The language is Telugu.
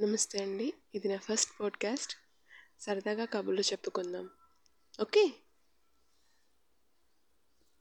నమస్తే అండి. ఇది నా ఫస్ట్ పాడ్కాస్ట్. సరదాగా కబుర్లు చెప్పుకుందాం. ఓకే?